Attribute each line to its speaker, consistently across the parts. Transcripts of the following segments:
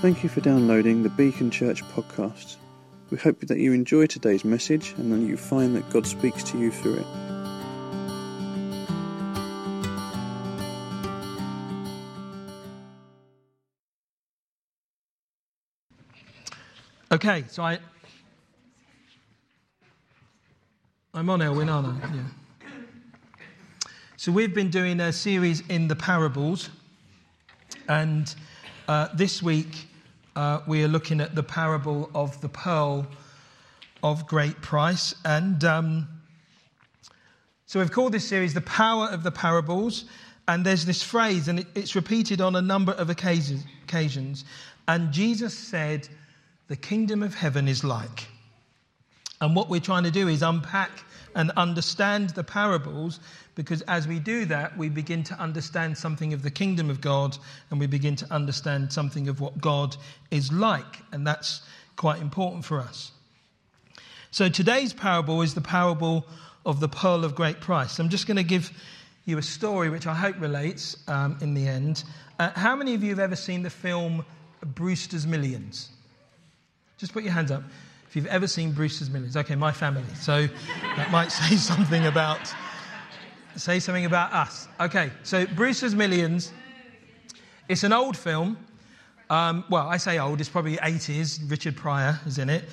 Speaker 1: Thank you for downloading the Beacon Church podcast. We hope that you enjoy today's message and that you find that God speaks to you through it.
Speaker 2: Okay, so I. I'm on Elwin, aren't I? Yeah. So we've been doing a series in the parables, and uh, this week uh, we are looking at the parable of the pearl of great price. And um, so we've called this series The Power of the Parables. And there's this phrase, and it, it's repeated on a number of occasions. And Jesus said, The kingdom of heaven is like. And what we're trying to do is unpack and understand the parables because as we do that, we begin to understand something of the kingdom of God and we begin to understand something of what God is like. And that's quite important for us. So today's parable is the parable of the pearl of great price. I'm just going to give you a story which I hope relates um, in the end. Uh, how many of you have ever seen the film Brewster's Millions? Just put your hands up if you've ever seen Brewster's Millions. Okay, my family. So that might say something about say something about us. Okay, so Brewster's Millions. It's an old film. Um, well, I say old. It's probably 80s. Richard Pryor is in it.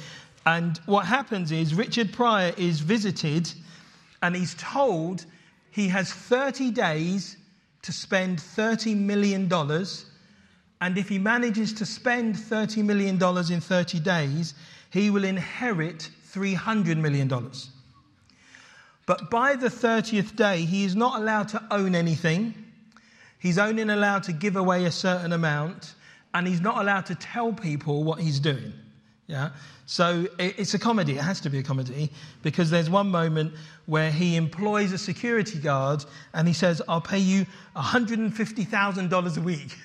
Speaker 2: And what happens is Richard Pryor is visited, and he's told he has 30 days to spend $30 million. And if he manages to spend $30 million in 30 days, he will inherit $300 million. But by the 30th day, he is not allowed to own anything. He's only allowed to give away a certain amount, and he's not allowed to tell people what he's doing. Yeah? So it's a comedy. It has to be a comedy because there's one moment where he employs a security guard and he says, I'll pay you $150,000 a week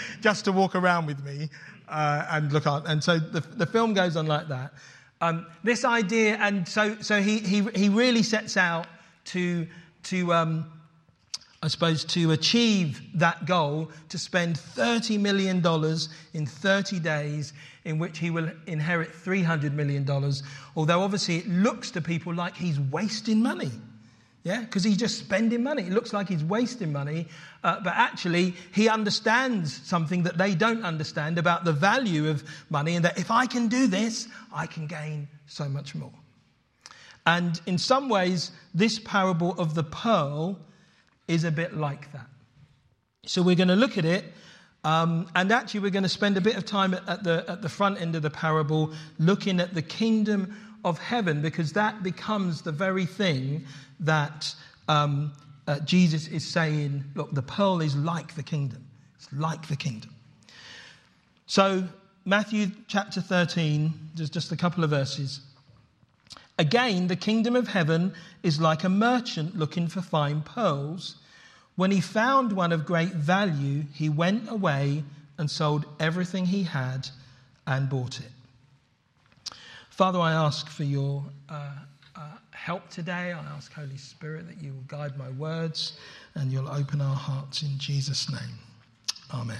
Speaker 2: just to walk around with me uh, and look at. And so the, the film goes on like that. Um, this idea, and so, so he, he, he really sets out to, to um, I suppose, to achieve that goal, to spend $30 million in 30 days, in which he will inherit $300 million. Although obviously it looks to people like he's wasting money. Yeah, because he's just spending money. It looks like he's wasting money, uh, but actually, he understands something that they don't understand about the value of money, and that if I can do this, I can gain so much more. And in some ways, this parable of the pearl is a bit like that. So we're going to look at it, um, and actually, we're going to spend a bit of time at, at, the, at the front end of the parable looking at the kingdom of heaven, because that becomes the very thing that um, uh, Jesus is saying, look, the pearl is like the kingdom. It's like the kingdom. So, Matthew chapter 13, there's just a couple of verses. Again, the kingdom of heaven is like a merchant looking for fine pearls. When he found one of great value, he went away and sold everything he had and bought it. Father, I ask for your uh, uh, help today. I ask, Holy Spirit, that you will guide my words and you'll open our hearts in Jesus' name. Amen.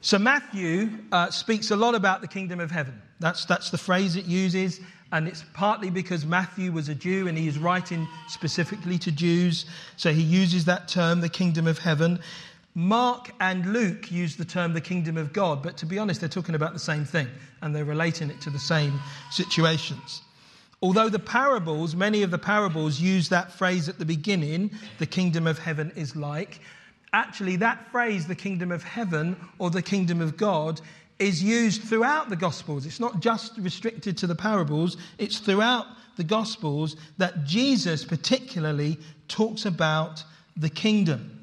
Speaker 2: So, Matthew uh, speaks a lot about the kingdom of heaven. That's, that's the phrase it uses. And it's partly because Matthew was a Jew and he is writing specifically to Jews. So he uses that term, the kingdom of heaven. Mark and Luke use the term the kingdom of God, but to be honest, they're talking about the same thing and they're relating it to the same situations. Although the parables, many of the parables use that phrase at the beginning, the kingdom of heaven is like, actually, that phrase, the kingdom of heaven or the kingdom of God, is used throughout the Gospels. It's not just restricted to the parables, it's throughout the Gospels that Jesus particularly talks about the kingdom.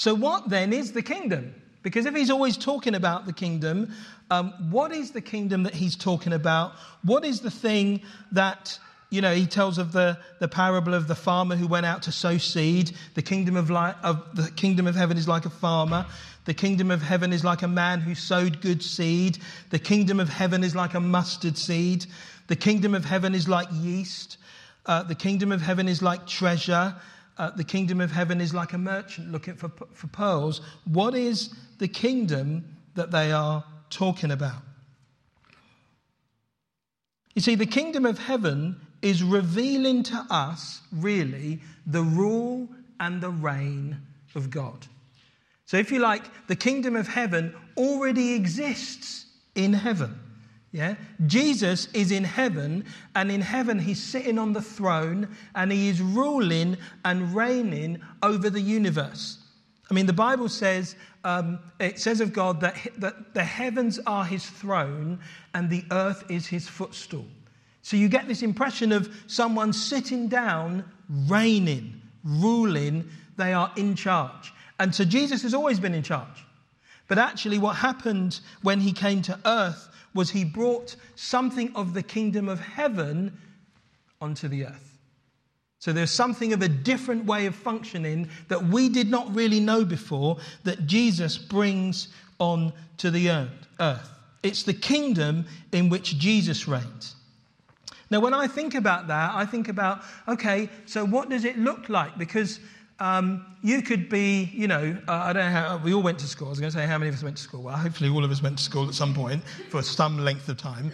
Speaker 2: So, what then is the kingdom? Because if he's always talking about the kingdom, um, what is the kingdom that he's talking about? What is the thing that, you know, he tells of the, the parable of the farmer who went out to sow seed. The kingdom of, li- of, the kingdom of heaven is like a farmer. The kingdom of heaven is like a man who sowed good seed. The kingdom of heaven is like a mustard seed. The kingdom of heaven is like yeast. Uh, the kingdom of heaven is like treasure. Uh, the kingdom of heaven is like a merchant looking for, for pearls. What is the kingdom that they are talking about? You see, the kingdom of heaven is revealing to us, really, the rule and the reign of God. So, if you like, the kingdom of heaven already exists in heaven. Yeah? Jesus is in heaven, and in heaven he's sitting on the throne and he is ruling and reigning over the universe. I mean, the Bible says, um, it says of God that, that the heavens are his throne and the earth is his footstool. So you get this impression of someone sitting down, reigning, ruling, they are in charge. And so Jesus has always been in charge. But actually, what happened when he came to earth was he brought something of the kingdom of heaven onto the earth. So there's something of a different way of functioning that we did not really know before that Jesus brings on to the earth. It's the kingdom in which Jesus reigns. Now, when I think about that, I think about okay, so what does it look like? Because um, you could be, you know, uh, I don't know how, we all went to school. I was going to say how many of us went to school. Well, hopefully all of us went to school at some point for some length of time.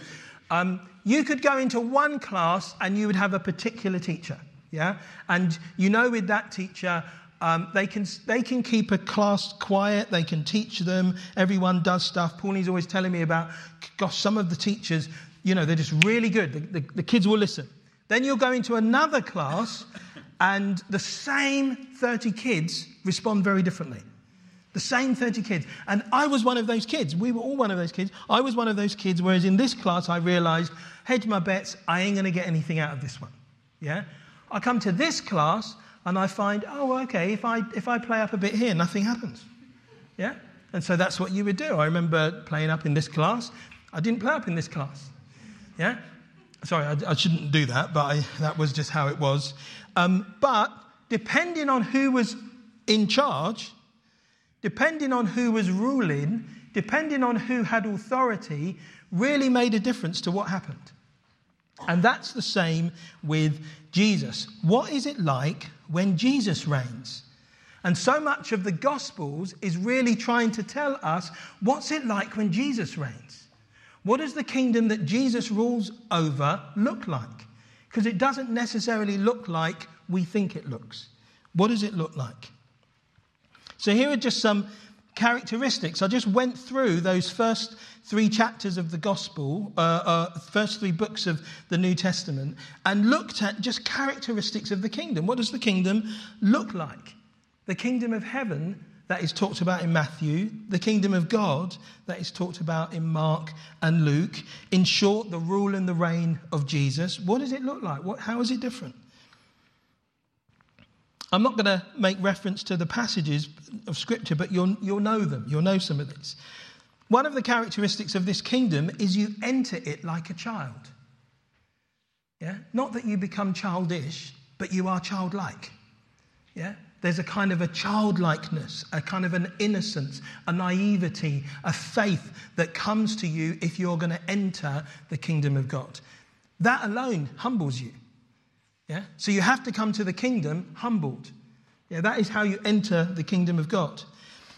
Speaker 2: Um, you could go into one class and you would have a particular teacher, yeah? And you know, with that teacher, um, they, can, they can keep a class quiet, they can teach them, everyone does stuff. Pauline's always telling me about, gosh, some of the teachers, you know, they're just really good. The, the, the kids will listen. Then you'll go into another class and the same 30 kids respond very differently. The same 30 kids. And I was one of those kids. We were all one of those kids. I was one of those kids, whereas in this class, I realized, hedge my bets, I ain't going to get anything out of this one. Yeah? I come to this class and I find, oh, okay, if I, if I play up a bit here, nothing happens. Yeah? And so that's what you would do. I remember playing up in this class. I didn't play up in this class. Yeah? Sorry, I, I shouldn't do that, but I, that was just how it was. Um, but depending on who was in charge, depending on who was ruling, depending on who had authority, really made a difference to what happened. And that's the same with Jesus. What is it like when Jesus reigns? And so much of the Gospels is really trying to tell us what's it like when Jesus reigns? What does the kingdom that Jesus rules over look like? Because it doesn't necessarily look like we think it looks. What does it look like? So, here are just some characteristics. I just went through those first three chapters of the Gospel, uh, uh, first three books of the New Testament, and looked at just characteristics of the kingdom. What does the kingdom look like? The kingdom of heaven that is talked about in Matthew, the kingdom of God that is talked about in Mark and Luke. In short, the rule and the reign of Jesus. What does it look like? What, how is it different? I'm not going to make reference to the passages of Scripture, but you'll, you'll know them. You'll know some of this. One of the characteristics of this kingdom is you enter it like a child. Yeah? Not that you become childish, but you are childlike. Yeah? There's a kind of a childlikeness, a kind of an innocence, a naivety, a faith that comes to you if you're going to enter the kingdom of God. That alone humbles you. Yeah? So you have to come to the kingdom humbled. Yeah, that is how you enter the kingdom of God.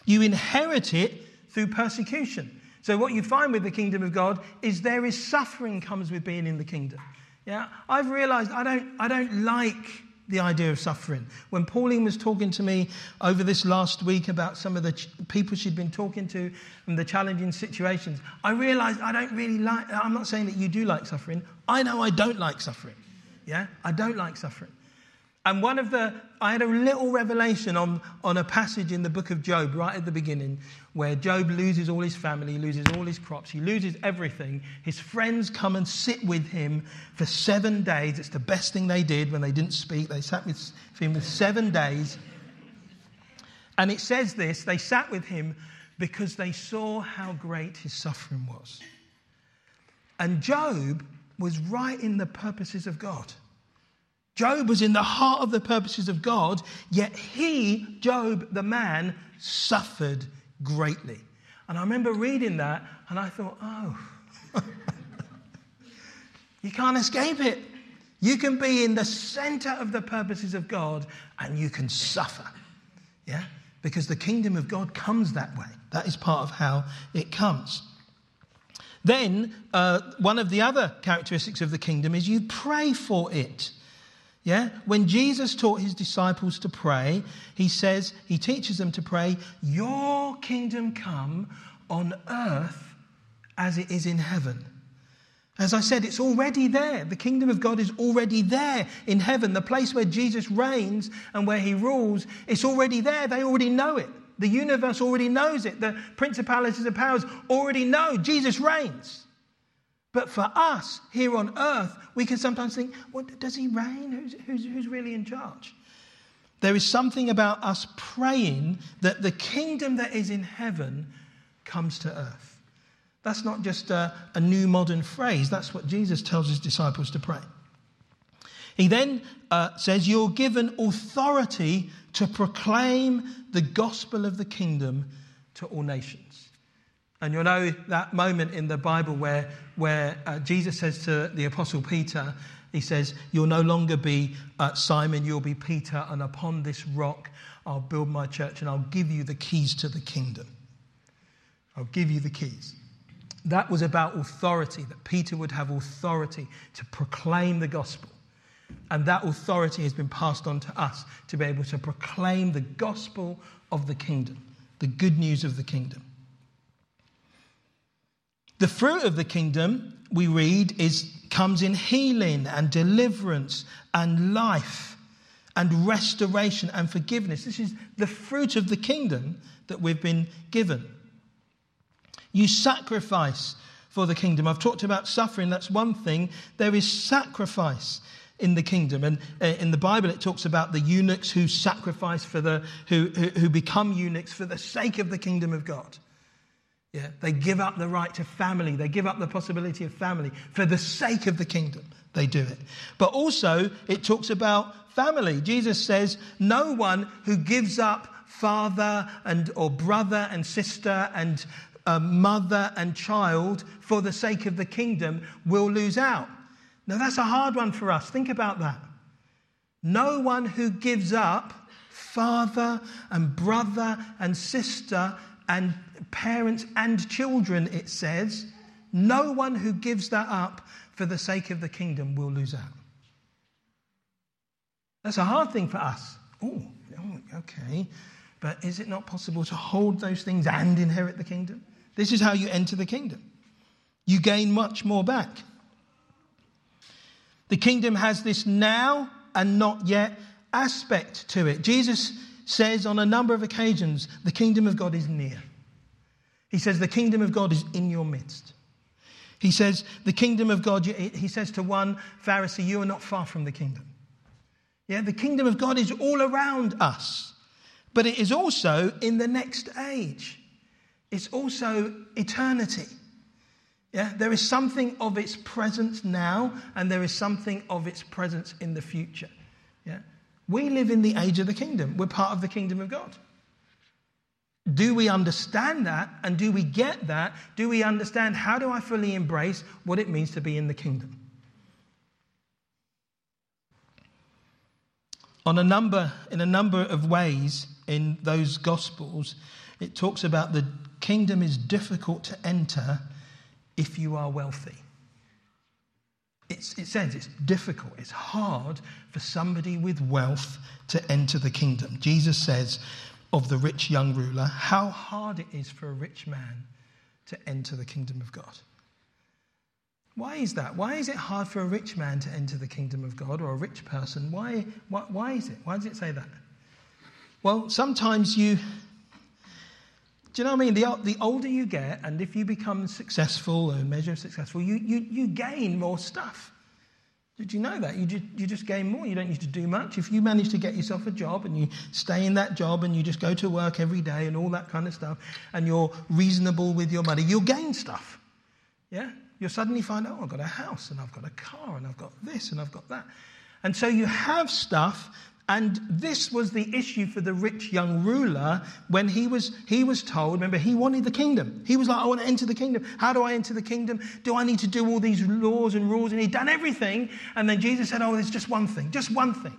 Speaker 2: You inherit it through persecution. So what you find with the kingdom of God is there is suffering comes with being in the kingdom. Yeah, I've realized I don't I don't like the idea of suffering. When Pauline was talking to me over this last week about some of the ch- people she'd been talking to and the challenging situations, I realized I don't really like, I'm not saying that you do like suffering. I know I don't like suffering. Yeah? I don't like suffering. And one of the, I had a little revelation on, on a passage in the book of Job right at the beginning where Job loses all his family, loses all his crops, he loses everything. His friends come and sit with him for seven days. It's the best thing they did when they didn't speak. They sat with him for seven days. And it says this they sat with him because they saw how great his suffering was. And Job was right in the purposes of God. Job was in the heart of the purposes of God, yet he, Job, the man, suffered greatly. And I remember reading that and I thought, oh, you can't escape it. You can be in the center of the purposes of God and you can suffer. Yeah? Because the kingdom of God comes that way. That is part of how it comes. Then, uh, one of the other characteristics of the kingdom is you pray for it. Yeah? When Jesus taught his disciples to pray, he says, he teaches them to pray, Your kingdom come on earth as it is in heaven. As I said, it's already there. The kingdom of God is already there in heaven. The place where Jesus reigns and where he rules, it's already there. They already know it. The universe already knows it. The principalities and powers already know Jesus reigns. But for us here on earth, we can sometimes think, well, does he reign? Who's, who's, who's really in charge? There is something about us praying that the kingdom that is in heaven comes to earth. That's not just a, a new modern phrase, that's what Jesus tells his disciples to pray. He then uh, says, You're given authority to proclaim the gospel of the kingdom to all nations. And you'll know that moment in the Bible where, where uh, Jesus says to the Apostle Peter, He says, You'll no longer be uh, Simon, you'll be Peter, and upon this rock I'll build my church and I'll give you the keys to the kingdom. I'll give you the keys. That was about authority, that Peter would have authority to proclaim the gospel. And that authority has been passed on to us to be able to proclaim the gospel of the kingdom, the good news of the kingdom. The fruit of the kingdom, we read, is, comes in healing and deliverance and life and restoration and forgiveness. This is the fruit of the kingdom that we've been given. You sacrifice for the kingdom. I've talked about suffering, that's one thing. There is sacrifice in the kingdom. And uh, in the Bible, it talks about the eunuchs who sacrifice for the, who, who, who become eunuchs for the sake of the kingdom of God. Yeah, they give up the right to family. They give up the possibility of family for the sake of the kingdom. They do it. But also, it talks about family. Jesus says, No one who gives up father and or brother and sister and a mother and child for the sake of the kingdom will lose out. Now, that's a hard one for us. Think about that. No one who gives up father and brother and sister and parents and children, it says, no one who gives that up for the sake of the kingdom will lose out. That's a hard thing for us. Oh, okay. But is it not possible to hold those things and inherit the kingdom? This is how you enter the kingdom. You gain much more back. The kingdom has this now and not yet aspect to it. Jesus says on a number of occasions, the kingdom of God is near. He says, the kingdom of God is in your midst. He says, the kingdom of God, he says to one Pharisee, you are not far from the kingdom. Yeah, the kingdom of God is all around us, but it is also in the next age it's also eternity. Yeah, there is something of its presence now, and there is something of its presence in the future. Yeah, we live in the age of the kingdom. We're part of the kingdom of God. Do we understand that? And do we get that? Do we understand how do I fully embrace what it means to be in the kingdom? On a number, in a number of ways in those gospels, it talks about the kingdom is difficult to enter if you are wealthy. It's, it says it's difficult, it's hard for somebody with wealth to enter the kingdom. Jesus says of the rich young ruler, how hard it is for a rich man to enter the kingdom of God. Why is that? Why is it hard for a rich man to enter the kingdom of God or a rich person? Why, why, why is it? Why does it say that? Well, sometimes you do you know what I mean? The, the older you get, and if you become successful, a measure successful, you, you, you gain more stuff. Did you know that? You just, you just gain more. You don't need to do much. If you manage to get yourself a job and you stay in that job and you just go to work every day and all that kind of stuff, and you're reasonable with your money, you'll gain stuff. Yeah? You'll suddenly find, oh, I've got a house and I've got a car and I've got this and I've got that. And so you have stuff And this was the issue for the rich young ruler when he was, he was told, remember, he wanted the kingdom. He was like, I want to enter the kingdom. How do I enter the kingdom? Do I need to do all these laws and rules? And he'd done everything. And then Jesus said, Oh, there's just one thing, just one thing.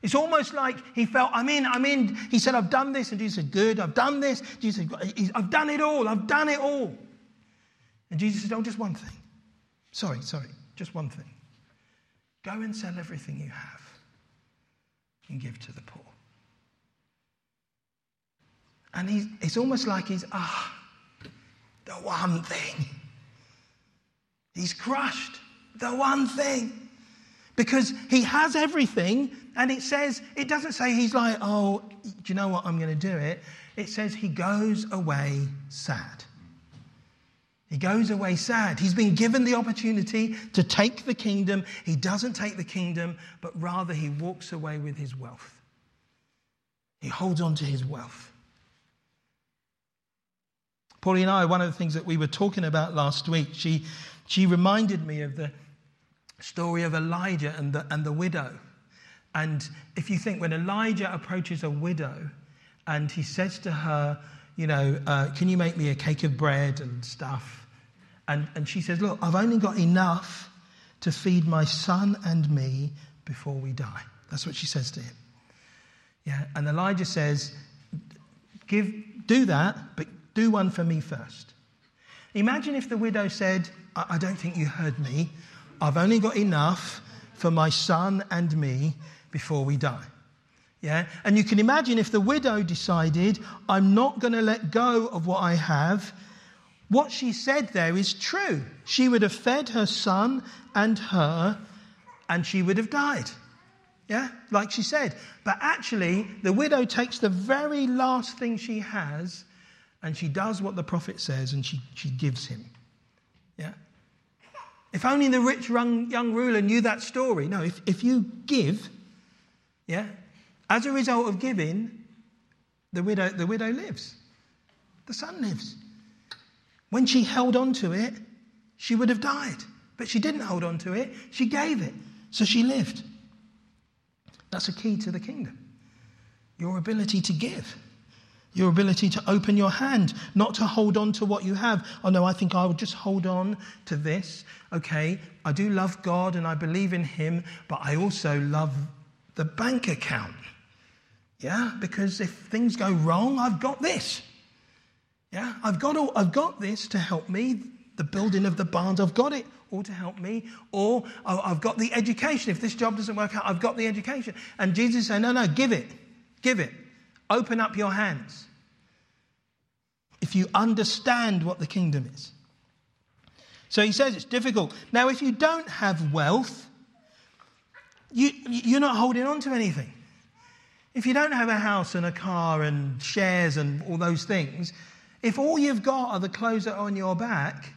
Speaker 2: It's almost like he felt, I'm in, I'm in. He said, I've done this. And Jesus said, Good, I've done this. Jesus said, I've done it all, I've done it all. And Jesus said, Oh, just one thing. Sorry, sorry, just one thing. Go and sell everything you have and give to the poor. And he's, it's almost like he's, ah, the one thing. He's crushed. The one thing. Because he has everything, and it says, it doesn't say he's like, oh, do you know what? I'm going to do it. It says he goes away sad. He goes away sad. He's been given the opportunity to take the kingdom. He doesn't take the kingdom, but rather he walks away with his wealth. He holds on to his wealth. Pauline and I, one of the things that we were talking about last week, she, she reminded me of the story of Elijah and the, and the widow. And if you think when Elijah approaches a widow and he says to her, you know, uh, can you make me a cake of bread and stuff? And, and she says, Look, I've only got enough to feed my son and me before we die. That's what she says to him. Yeah, and Elijah says, Give, do that, but do one for me first. Imagine if the widow said, I, I don't think you heard me. I've only got enough for my son and me before we die. Yeah? And you can imagine if the widow decided, I'm not going to let go of what I have, what she said there is true. She would have fed her son and her, and she would have died. Yeah? Like she said. But actually, the widow takes the very last thing she has, and she does what the prophet says, and she, she gives him. Yeah? If only the rich young, ruler knew that story. No, if, if you give, yeah, as a result of giving, the widow, the widow lives. The son lives. When she held on to it, she would have died. But she didn't hold on to it, she gave it. So she lived. That's a key to the kingdom. Your ability to give. Your ability to open your hand, not to hold on to what you have. Oh no, I think I will just hold on to this. Okay, I do love God and I believe in Him, but I also love the bank account. Yeah, because if things go wrong, I've got this. Yeah, I've got, all, I've got this to help me, the building of the barns, I've got it all to help me. Or I've got the education. If this job doesn't work out, I've got the education. And Jesus said, no, no, give it. Give it. Open up your hands. If you understand what the kingdom is. So he says it's difficult. Now, if you don't have wealth, you, you're not holding on to anything. If you don't have a house and a car and shares and all those things, if all you've got are the clothes that are on your back,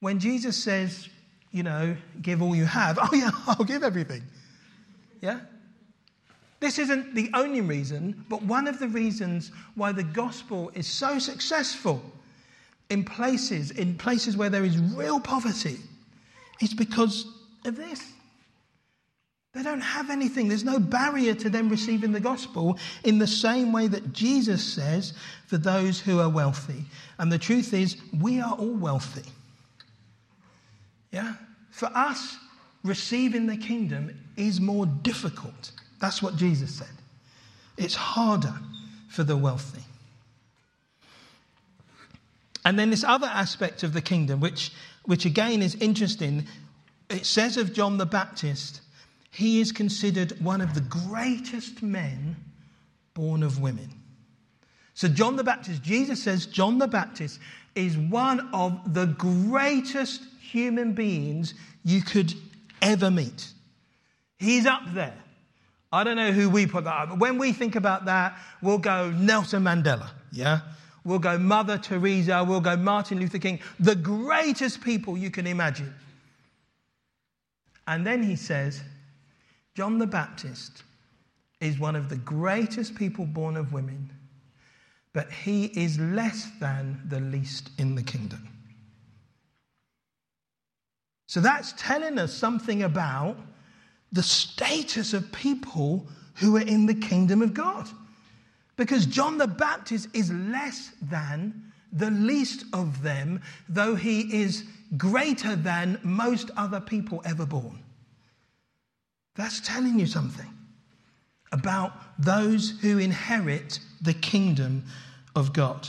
Speaker 2: when Jesus says, you know, give all you have, oh yeah, I'll give everything. Yeah? This isn't the only reason, but one of the reasons why the gospel is so successful in places, in places where there is real poverty, is because of this. They don't have anything. There's no barrier to them receiving the gospel in the same way that Jesus says for those who are wealthy. And the truth is, we are all wealthy. Yeah? For us, receiving the kingdom is more difficult. That's what Jesus said. It's harder for the wealthy. And then this other aspect of the kingdom, which, which again is interesting, it says of John the Baptist he is considered one of the greatest men born of women. So, John the Baptist, Jesus says John the Baptist is one of the greatest human beings you could ever meet. He's up there. I don't know who we put that up, but when we think about that, we'll go Nelson Mandela, yeah? We'll go Mother Teresa, we'll go Martin Luther King, the greatest people you can imagine. And then he says, John the Baptist is one of the greatest people born of women, but he is less than the least in the kingdom. So that's telling us something about the status of people who are in the kingdom of God. Because John the Baptist is less than the least of them, though he is greater than most other people ever born. That's telling you something about those who inherit the kingdom of God.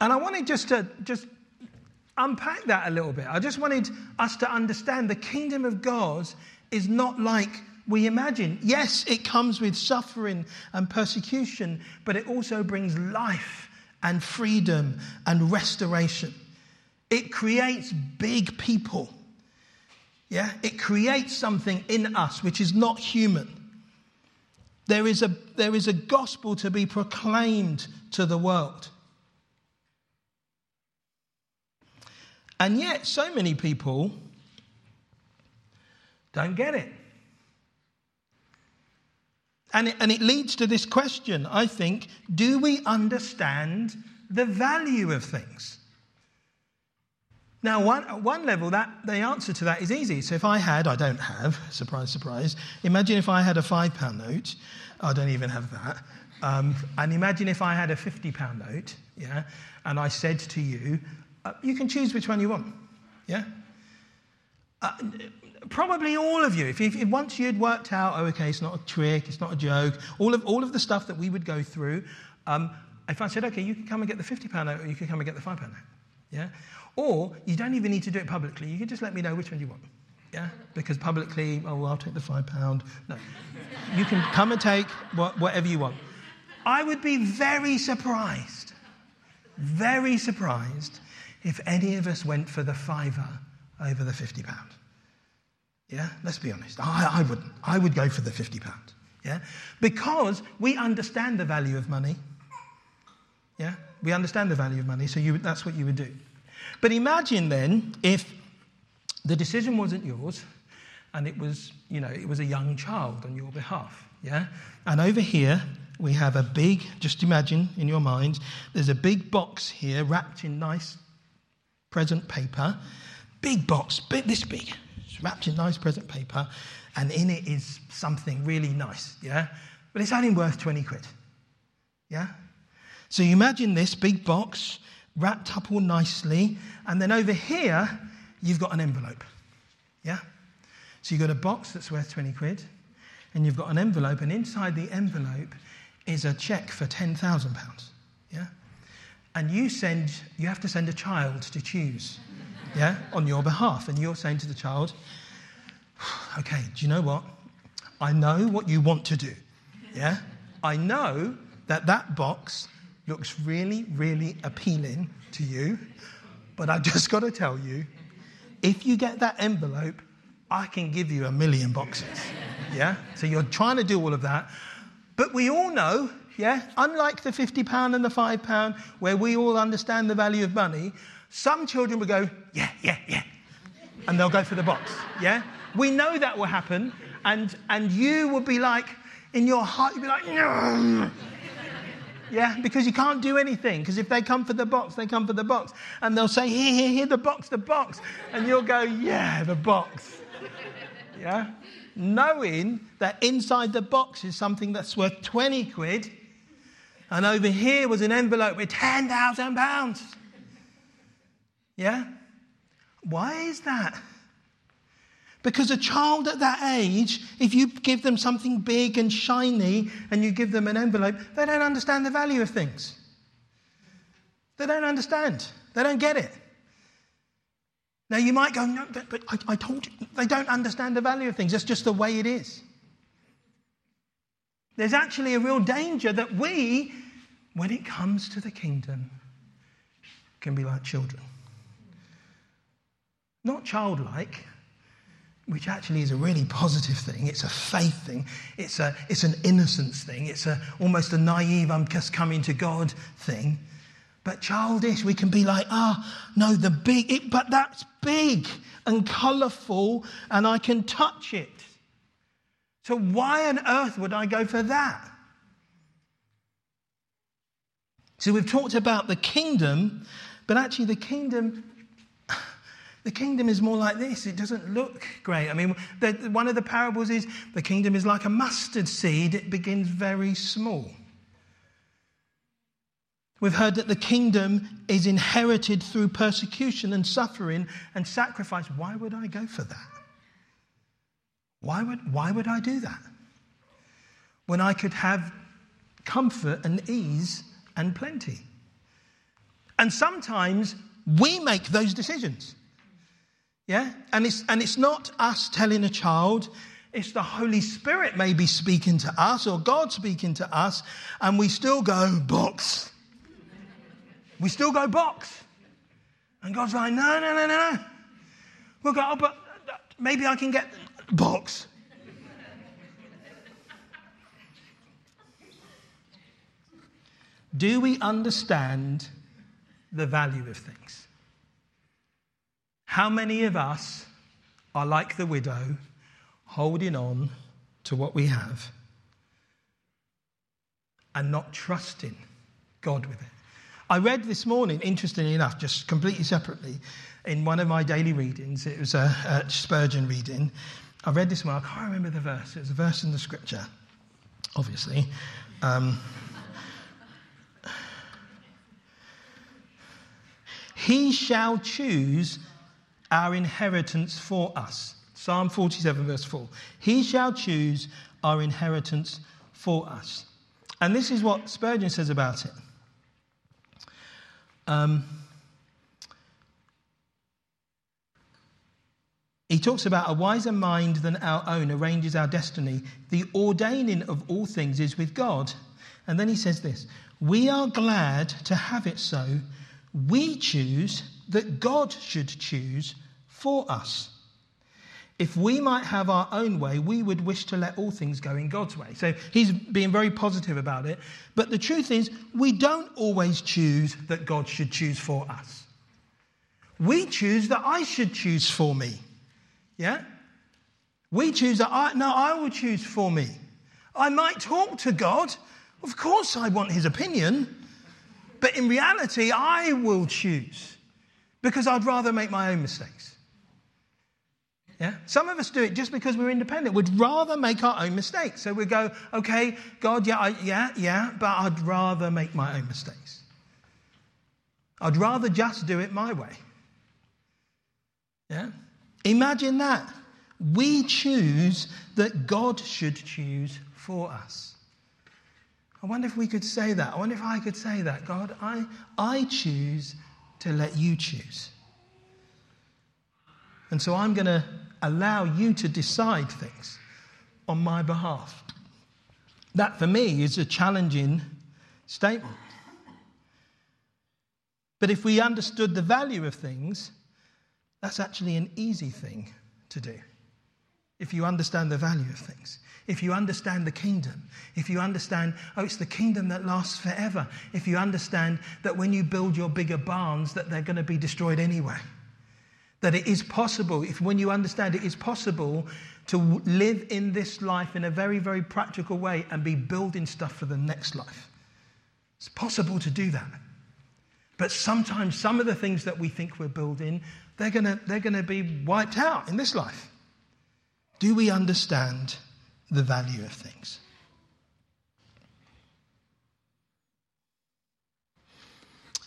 Speaker 2: And I wanted just to just unpack that a little bit. I just wanted us to understand the kingdom of God is not like we imagine. Yes, it comes with suffering and persecution, but it also brings life and freedom and restoration. It creates big people. Yeah, it creates something in us which is not human. There is a, there is a gospel to be proclaimed to the world. And yet, so many people don't get it. And it, and it leads to this question, I think do we understand the value of things? Now, one, at one level, that, the answer to that is easy. So if I had, I don't have, surprise, surprise, imagine if I had a five pound note, I don't even have that. Um, and imagine if I had a 50 pound note, yeah, and I said to you, uh, you can choose which one you want, yeah? Uh, probably all of you, if, if, once you'd worked out, oh, okay, it's not a trick, it's not a joke, all of, all of the stuff that we would go through, um, if I said, okay, you can come and get the 50 pound note or you can come and get the five pound note, yeah? Or you don't even need to do it publicly, you can just let me know which one you want, yeah? Because publicly, oh, well, I'll take the five pound. No. you can come and take what, whatever you want. I would be very surprised, very surprised if any of us went for the fiver over the 50 pound. Yeah, let's be honest. I, I wouldn't. I would go for the 50 pound. Yeah, because we understand the value of money. Yeah, we understand the value of money, so you, that's what you would do. But imagine then if the decision wasn't yours and it was, you know, it was a young child on your behalf. Yeah, and over here we have a big, just imagine in your mind, there's a big box here wrapped in nice present paper. Big box, big, this big. It's wrapped in nice present paper, and in it is something really nice, yeah? But it's only worth 20 quid, yeah? So you imagine this big box wrapped up all nicely, and then over here, you've got an envelope, yeah? So you've got a box that's worth 20 quid, and you've got an envelope, and inside the envelope is a check for £10,000, yeah? And you send, you have to send a child to choose yeah, on your behalf. And you're saying to the child, okay, do you know what? I know what you want to do. Yeah? I know that that box looks really, really appealing to you, but I've just got to tell you if you get that envelope, I can give you a million boxes. Yeah? So you're trying to do all of that. But we all know, yeah, unlike the £50 and the £5, where we all understand the value of money, some children will go, yeah, yeah, yeah. And they'll go for the box. Yeah? We know that will happen. And, and you will be like, in your heart, you'll be like, no. Yeah, because you can't do anything. Because if they come for the box, they come for the box. And they'll say, here, here, here, the box, the box. And you'll go, yeah, the box. Yeah? Knowing that inside the box is something that's worth 20 quid. And over here was an envelope with 10,000 pounds. Yeah? Why is that? Because a child at that age, if you give them something big and shiny and you give them an envelope, they don't understand the value of things. They don't understand. They don't get it. Now you might go, no, but, I, I told you, they don't understand the value of things. That's just the way it is. There's actually a real danger that we, when it comes to the kingdom, can be like children not childlike, which actually is a really positive thing. It's a faith thing. It's, a, it's an innocence thing. It's a, almost a naive, I'm just coming to God thing. But childish, we can be like, ah, oh, no, the big, it, but that's big and colourful and I can touch it. So why on earth would I go for that? So we've talked about the kingdom, but actually the kingdom The kingdom is more like this. It doesn't look great. I mean, the, one of the parables is the kingdom is like a mustard seed, it begins very small. We've heard that the kingdom is inherited through persecution and suffering and sacrifice. Why would I go for that? Why would, why would I do that? When I could have comfort and ease and plenty. And sometimes we make those decisions. Yeah? And it's, and it's not us telling a child, it's the Holy Spirit maybe speaking to us or God speaking to us, and we still go, box. We still go, box. And God's like, no, no, no, no, no. We'll go, oh, but maybe I can get box. Do we understand the value of things? How many of us are like the widow, holding on to what we have and not trusting God with it? I read this morning, interestingly enough, just completely separately, in one of my daily readings. It was a, a Spurgeon reading. I read this one, I can't remember the verse. It was a verse in the scripture, obviously. Um, he shall choose our inheritance for us. Psalm 47, verse 4. He shall choose our inheritance for us. And this is what Spurgeon says about it. Um, he talks about a wiser mind than our own arranges our destiny. The ordaining of all things is with God. And then he says this We are glad to have it so. We choose that God should choose for us. If we might have our own way, we would wish to let all things go in God's way. So he's being very positive about it. But the truth is, we don't always choose that God should choose for us. We choose that I should choose for me. Yeah? We choose that I, no, I will choose for me. I might talk to God. Of course, I want his opinion. But in reality, I will choose because I'd rather make my own mistakes. Yeah? Some of us do it just because we're independent. We'd rather make our own mistakes. So we go, okay, God, yeah, I, yeah, yeah, but I'd rather make my own mistakes. I'd rather just do it my way. Yeah? Imagine that. We choose that God should choose for us. I wonder if we could say that. I wonder if I could say that. God, I, I choose to let you choose. And so I'm going to allow you to decide things on my behalf. That for me is a challenging statement. But if we understood the value of things, that's actually an easy thing to do. If you understand the value of things if you understand the kingdom, if you understand, oh, it's the kingdom that lasts forever, if you understand that when you build your bigger barns, that they're going to be destroyed anyway. That it is possible, if when you understand it is possible to live in this life in a very, very practical way and be building stuff for the next life. It's possible to do that. But sometimes some of the things that we think we're building, they're going they're to be wiped out in this life. Do we understand the value of things.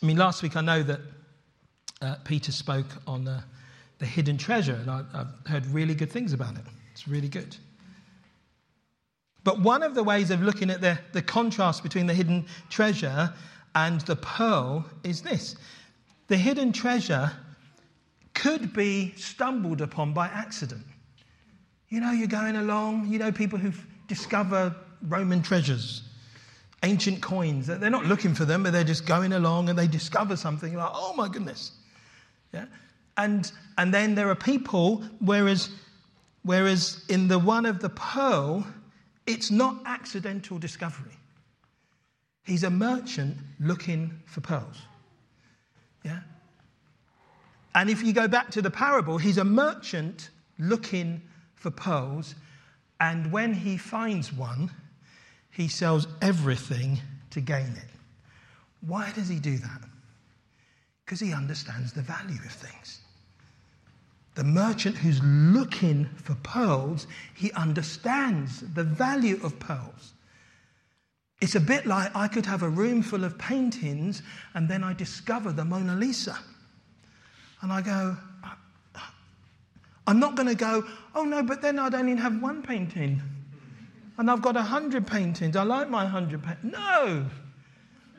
Speaker 2: I mean, last week I know that uh, Peter spoke on uh, the hidden treasure, and I, I've heard really good things about it. It's really good. But one of the ways of looking at the, the contrast between the hidden treasure and the pearl is this the hidden treasure could be stumbled upon by accident. You know, you're going along, you know, people who discover Roman treasures, ancient coins. They're not looking for them, but they're just going along and they discover something like, oh my goodness. Yeah? And, and then there are people, whereas, whereas in the one of the pearl, it's not accidental discovery. He's a merchant looking for pearls. Yeah? And if you go back to the parable, he's a merchant looking for pearls, and when he finds one, he sells everything to gain it. Why does he do that? Because he understands the value of things. The merchant who's looking for pearls, he understands the value of pearls. It's a bit like I could have a room full of paintings and then I discover the Mona Lisa. And I go, I'm not going to go, oh no, but then I'd only have one painting. And I've got a hundred paintings. I like my hundred paintings. No.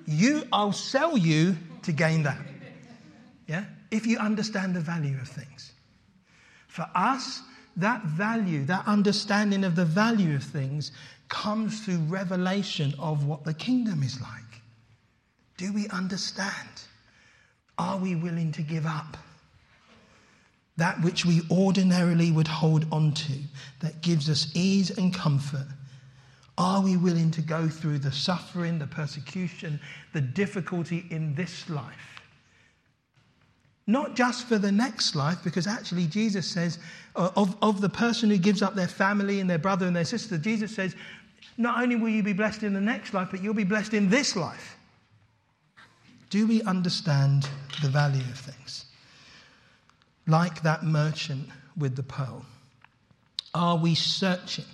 Speaker 2: You, I'll sell you to gain that. Yeah? If you understand the value of things. For us, that value, that understanding of the value of things comes through revelation of what the kingdom is like. Do we understand? Are we willing to give up that which we ordinarily would hold on to that gives us ease and comfort? Are we willing to go through the suffering, the persecution, the difficulty in this life? Not just for the next life, because actually Jesus says, uh, of, of the person who gives up their family and their brother and their sister, Jesus says, not only will you be blessed in the next life, but you'll be blessed in this life. Do we understand the value of things? Like that merchant with the pearl. Are we searching?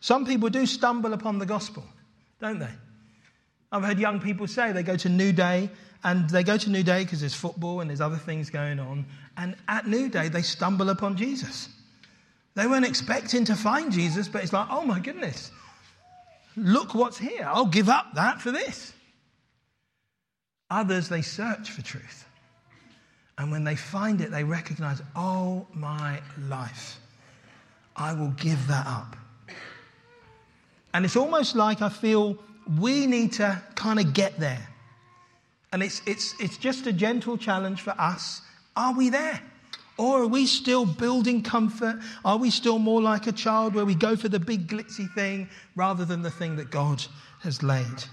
Speaker 2: Some people do stumble upon the gospel, don't they? I've heard young people say they go to New Day and they go to New Day because there's football and there's other things going on. And at New Day, they stumble upon Jesus. They weren't expecting to find Jesus, but it's like, oh my goodness, look what's here. I'll give up that for this. Others, they search for truth. And when they find it, they recognize, oh my life, I will give that up. And it's almost like I feel we need to kind of get there. And it's, it's, it's just a gentle challenge for us. Are we there? Or are we still building comfort? Are we still more like a child where we go for the big glitzy thing rather than the thing that God has laid?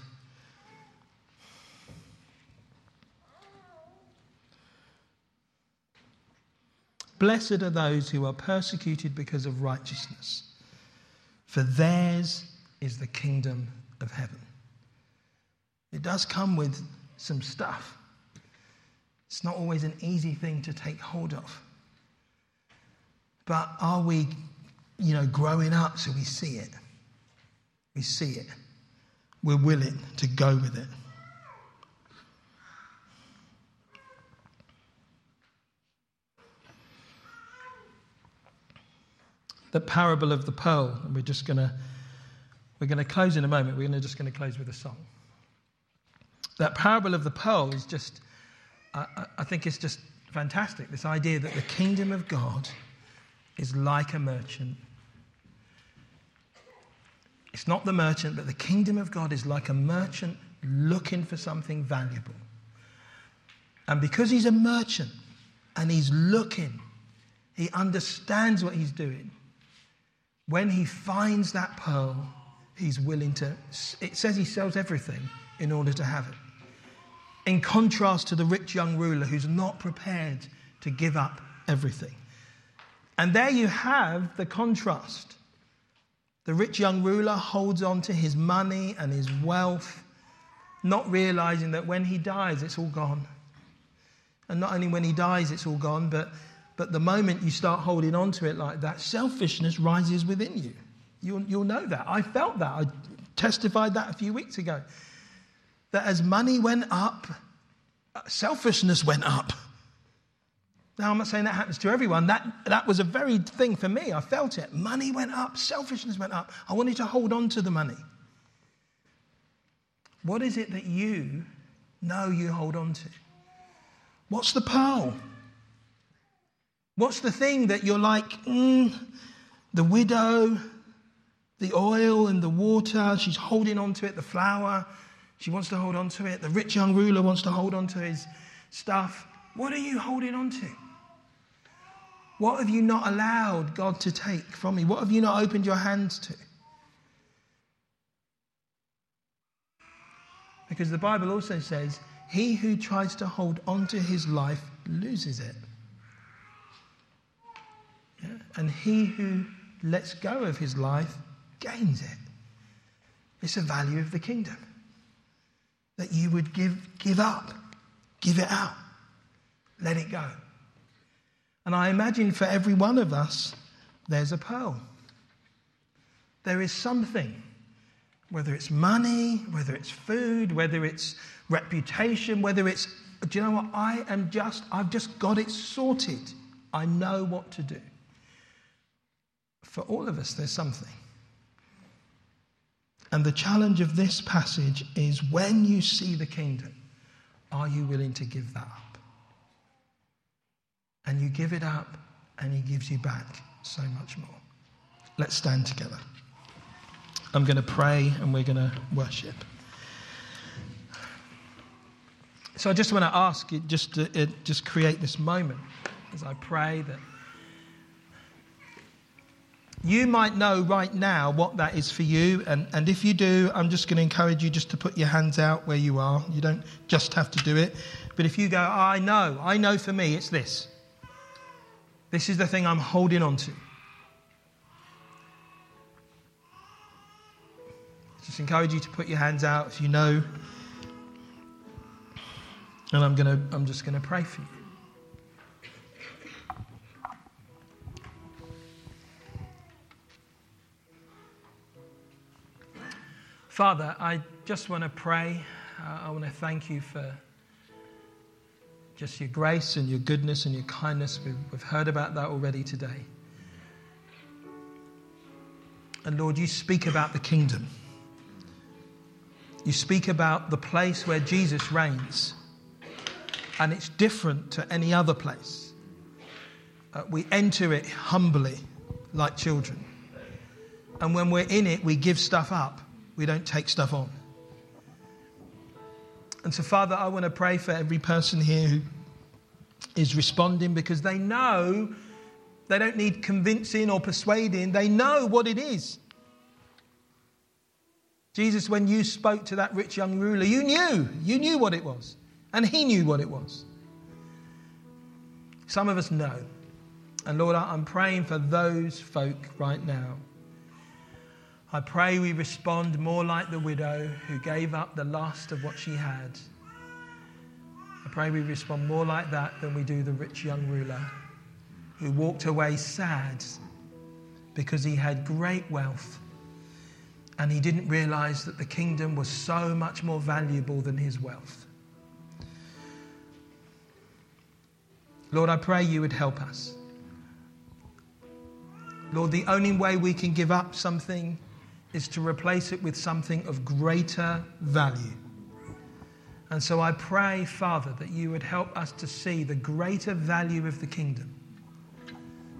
Speaker 2: Blessed are those who are persecuted because of righteousness, for theirs is the kingdom of heaven. It does come with some stuff. It's not always an easy thing to take hold of. But are we, you know, growing up so we see it? We see it. We're willing to go with it. The parable of the pearl, and we're just going to we're going to close in a moment. We're just going to close with a song. That parable of the pearl is just, I, I think it's just fantastic. This idea that the kingdom of God is like a merchant. It's not the merchant, but the kingdom of God is like a merchant looking for something valuable. And because he's a merchant and he's looking, he understands what he's doing. When he finds that pearl, he's willing to, it says he sells everything in order to have it. In contrast to the rich young ruler who's not prepared to give up everything. And there you have the contrast. The rich young ruler holds on to his money and his wealth, not realizing that when he dies, it's all gone. And not only when he dies, it's all gone, but, but the moment you start holding on to it like that, selfishness rises within you. You'll, you'll know that. I felt that. I testified that a few weeks ago. That as money went up, selfishness went up. Now, I'm not saying that happens to everyone. That, that was a very thing for me. I felt it. Money went up, selfishness went up. I wanted to hold on to the money. What is it that you know you hold on to? What's the pearl? What's the thing that you're like, mm, the widow, the oil and the water, she's holding on to it, the flour, she wants to hold on to it. The rich young ruler wants to hold on to his stuff. What are you holding on to? What have you not allowed God to take from you? What have you not opened your hands to? Because the Bible also says, he who tries to hold on to his life loses it. Yeah? And he who lets go of his life gains it. It's a value of the kingdom. That you would give, give up, give it out, let it go. And I imagine for every one of us, there's a pearl. There is something, whether it's money, whether it's food, whether it's reputation, whether it's, do you know what? I am just, I've just got it sorted. I know what to do. For all of us, there's something. And the challenge of this passage is when you see the kingdom, are you willing to give that up? And you give it up, and He gives you back so much more. Let's stand together. I'm going to pray and we're going to worship. So I just want to ask you just to uh, just create this moment as I pray that you might know right now what that is for you. And, and if you do, I'm just going to encourage you just to put your hands out where you are. You don't just have to do it. But if you go, I know, I know for me, it's this. This is the thing I'm holding on to. Just encourage you to put your hands out if you know. And I'm, gonna, I'm just going to pray for you. Father, I just want to pray. Uh, I want to thank you for just your grace and your goodness and your kindness. We've, we've heard about that already today. And Lord, you speak about the kingdom. You speak about the place where Jesus reigns, and it's different to any other place. Uh, we enter it humbly, like children. And when we're in it, we give stuff up, we don't take stuff on. And so, Father, I want to pray for every person here who is responding because they know they don't need convincing or persuading, they know what it is. Jesus, when you spoke to that rich young ruler, you knew, you knew what it was, and he knew what it was. Some of us know. And Lord, I'm praying for those folk right now. I pray we respond more like the widow who gave up the last of what she had. I pray we respond more like that than we do the rich young ruler who walked away sad because he had great wealth and he didn't realize that the kingdom was so much more valuable than his wealth. Lord, I pray you would help us. Lord, the only way we can give up something is to replace it with something of greater value. And so I pray, Father, that you would help us to see the greater value of the kingdom,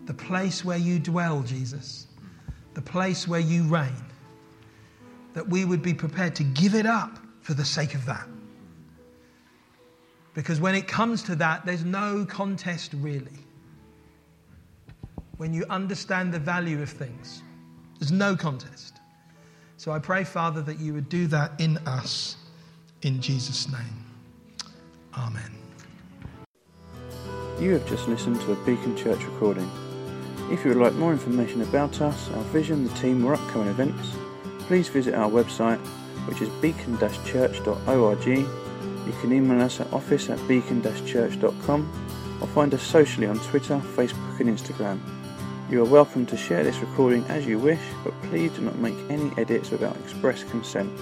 Speaker 2: the place where you dwell, Jesus, the place where you reign that we would be prepared to give it up for the sake of that. Because when it comes to that, there's no contest really. When you understand the value of things, there's no contest. So I pray, Father, that you would do that in us in Jesus' name. Amen.
Speaker 1: You have just listened to a Beacon Church recording. If you would like more information about us, our vision, the team, or upcoming events, please visit our website, which is beacon-church.org. You can email us at office at beacon-church.com or find us socially on Twitter, Facebook, and Instagram. You are welcome to share this recording as you wish, but please do not make any edits without express consent.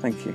Speaker 1: Thank you.